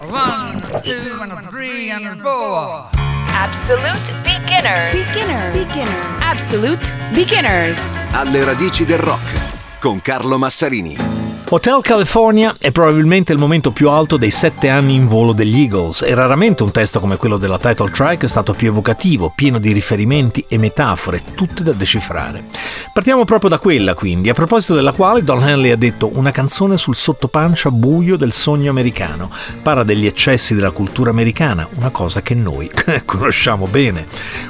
One, two, and three, and four. Absolute beginners. Beginners. Beginners. Absolute beginners. Alle radici del rock con Carlo Massarini. Hotel California è probabilmente il momento più alto dei sette anni in volo degli Eagles e raramente un testo come quello della title track è stato più evocativo, pieno di riferimenti e metafore, tutte da decifrare. Partiamo proprio da quella, quindi, a proposito della quale Don Henley ha detto una canzone sul sottopancia buio del sogno americano, parla degli eccessi della cultura americana, una cosa che noi conosciamo bene,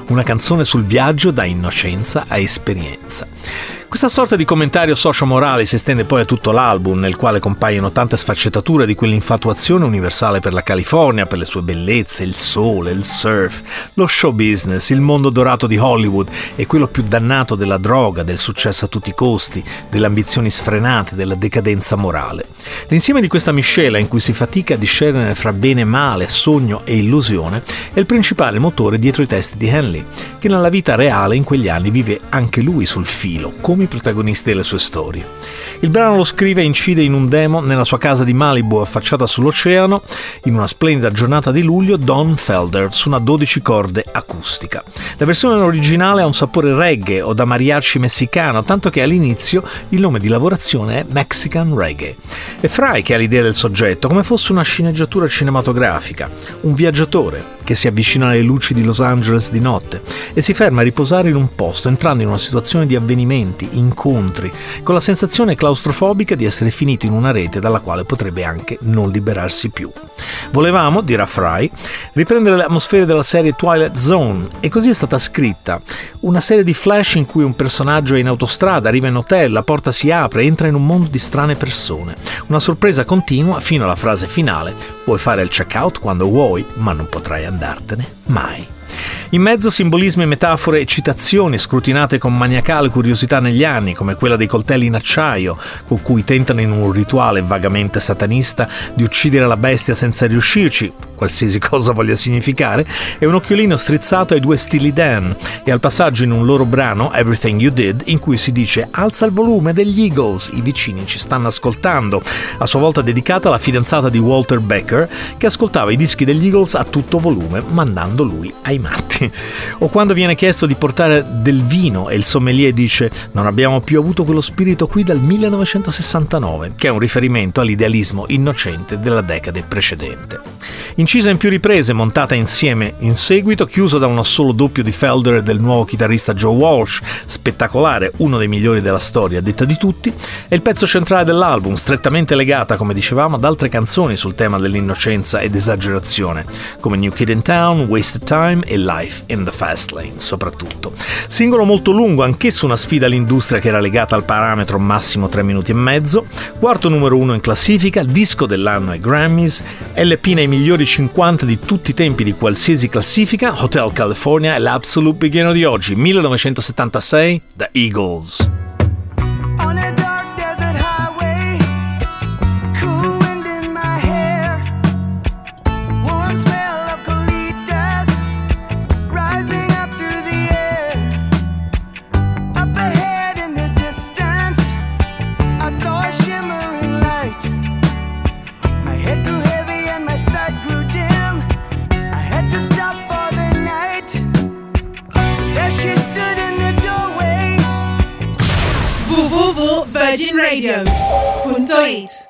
una canzone sul viaggio da innocenza a esperienza. Questa sorta di commentario socio-morale si estende poi a tutto l'album, nel quale compaiono tante sfaccettature di quell'infatuazione universale per la California, per le sue bellezze, il sole, il surf, lo show business, il mondo dorato di Hollywood e quello più dannato della droga, del successo a tutti i costi, delle ambizioni sfrenate, della decadenza morale. L'insieme di questa miscela in cui si fatica a discernere fra bene e male, sogno e illusione è il principale motore dietro i testi di Henley, che nella vita reale in quegli anni vive anche lui sul filo, come come protagonisti delle sue storie. Il brano lo scrive e incide in un demo nella sua casa di Malibu affacciata sull'oceano in una splendida giornata di luglio Don Felder su una 12 corde acustica. La versione originale ha un sapore reggae o da mariachi messicano, tanto che all'inizio il nome di lavorazione è Mexican Reggae. È Fry che ha l'idea del soggetto come fosse una sceneggiatura cinematografica, un viaggiatore che si avvicina alle luci di Los Angeles di notte e si ferma a riposare in un posto, entrando in una situazione di avvenimenti, incontri, con la sensazione claustrofobica di essere finito in una rete dalla quale potrebbe anche non liberarsi più. Volevamo, dirà Fry, riprendere le atmosfere della serie Twilight Zone e così è stata scritta una serie di flash in cui un personaggio è in autostrada, arriva in hotel, la porta si apre, entra in un mondo di strane persone. Una sorpresa continua fino alla frase finale, puoi fare il checkout quando vuoi, ma non potrai andartene mai. In mezzo simbolismi, metafore e citazioni scrutinate con maniacale curiosità negli anni, come quella dei coltelli in acciaio, con cui tentano in un rituale vagamente satanista di uccidere la bestia senza riuscirci, qualsiasi cosa voglia significare, e un occhiolino strizzato ai due stili Dan, e al passaggio in un loro brano, Everything You Did, in cui si dice alza il volume degli Eagles, i vicini ci stanno ascoltando, a sua volta dedicata alla fidanzata di Walter Becker, che ascoltava i dischi degli Eagles a tutto volume, mandando lui ai matti. O quando viene chiesto di portare del vino e il sommelier dice non abbiamo più avuto quello spirito qui dal 1969, che è un riferimento all'idealismo innocente della decade precedente. Incisa in più riprese, montata insieme in seguito, chiuso da uno solo doppio di Felder e del nuovo chitarrista Joe Walsh, spettacolare, uno dei migliori della storia, detta di tutti, è il pezzo centrale dell'album, strettamente legata, come dicevamo, ad altre canzoni sul tema dell'innocenza ed esagerazione, come New Kid in Town, Wasted Time e Life Life in the Fast Lane, soprattutto. Singolo molto lungo, anch'esso una sfida all'industria che era legata al parametro massimo 3 minuti e mezzo, quarto numero 1 in classifica, disco dell'anno ai Grammys, LP nei migliori 50 di tutti i tempi di qualsiasi classifica, Hotel California è l'absolute beginner di oggi, 1976, The Eagles. Virgin Radio. Punto eight.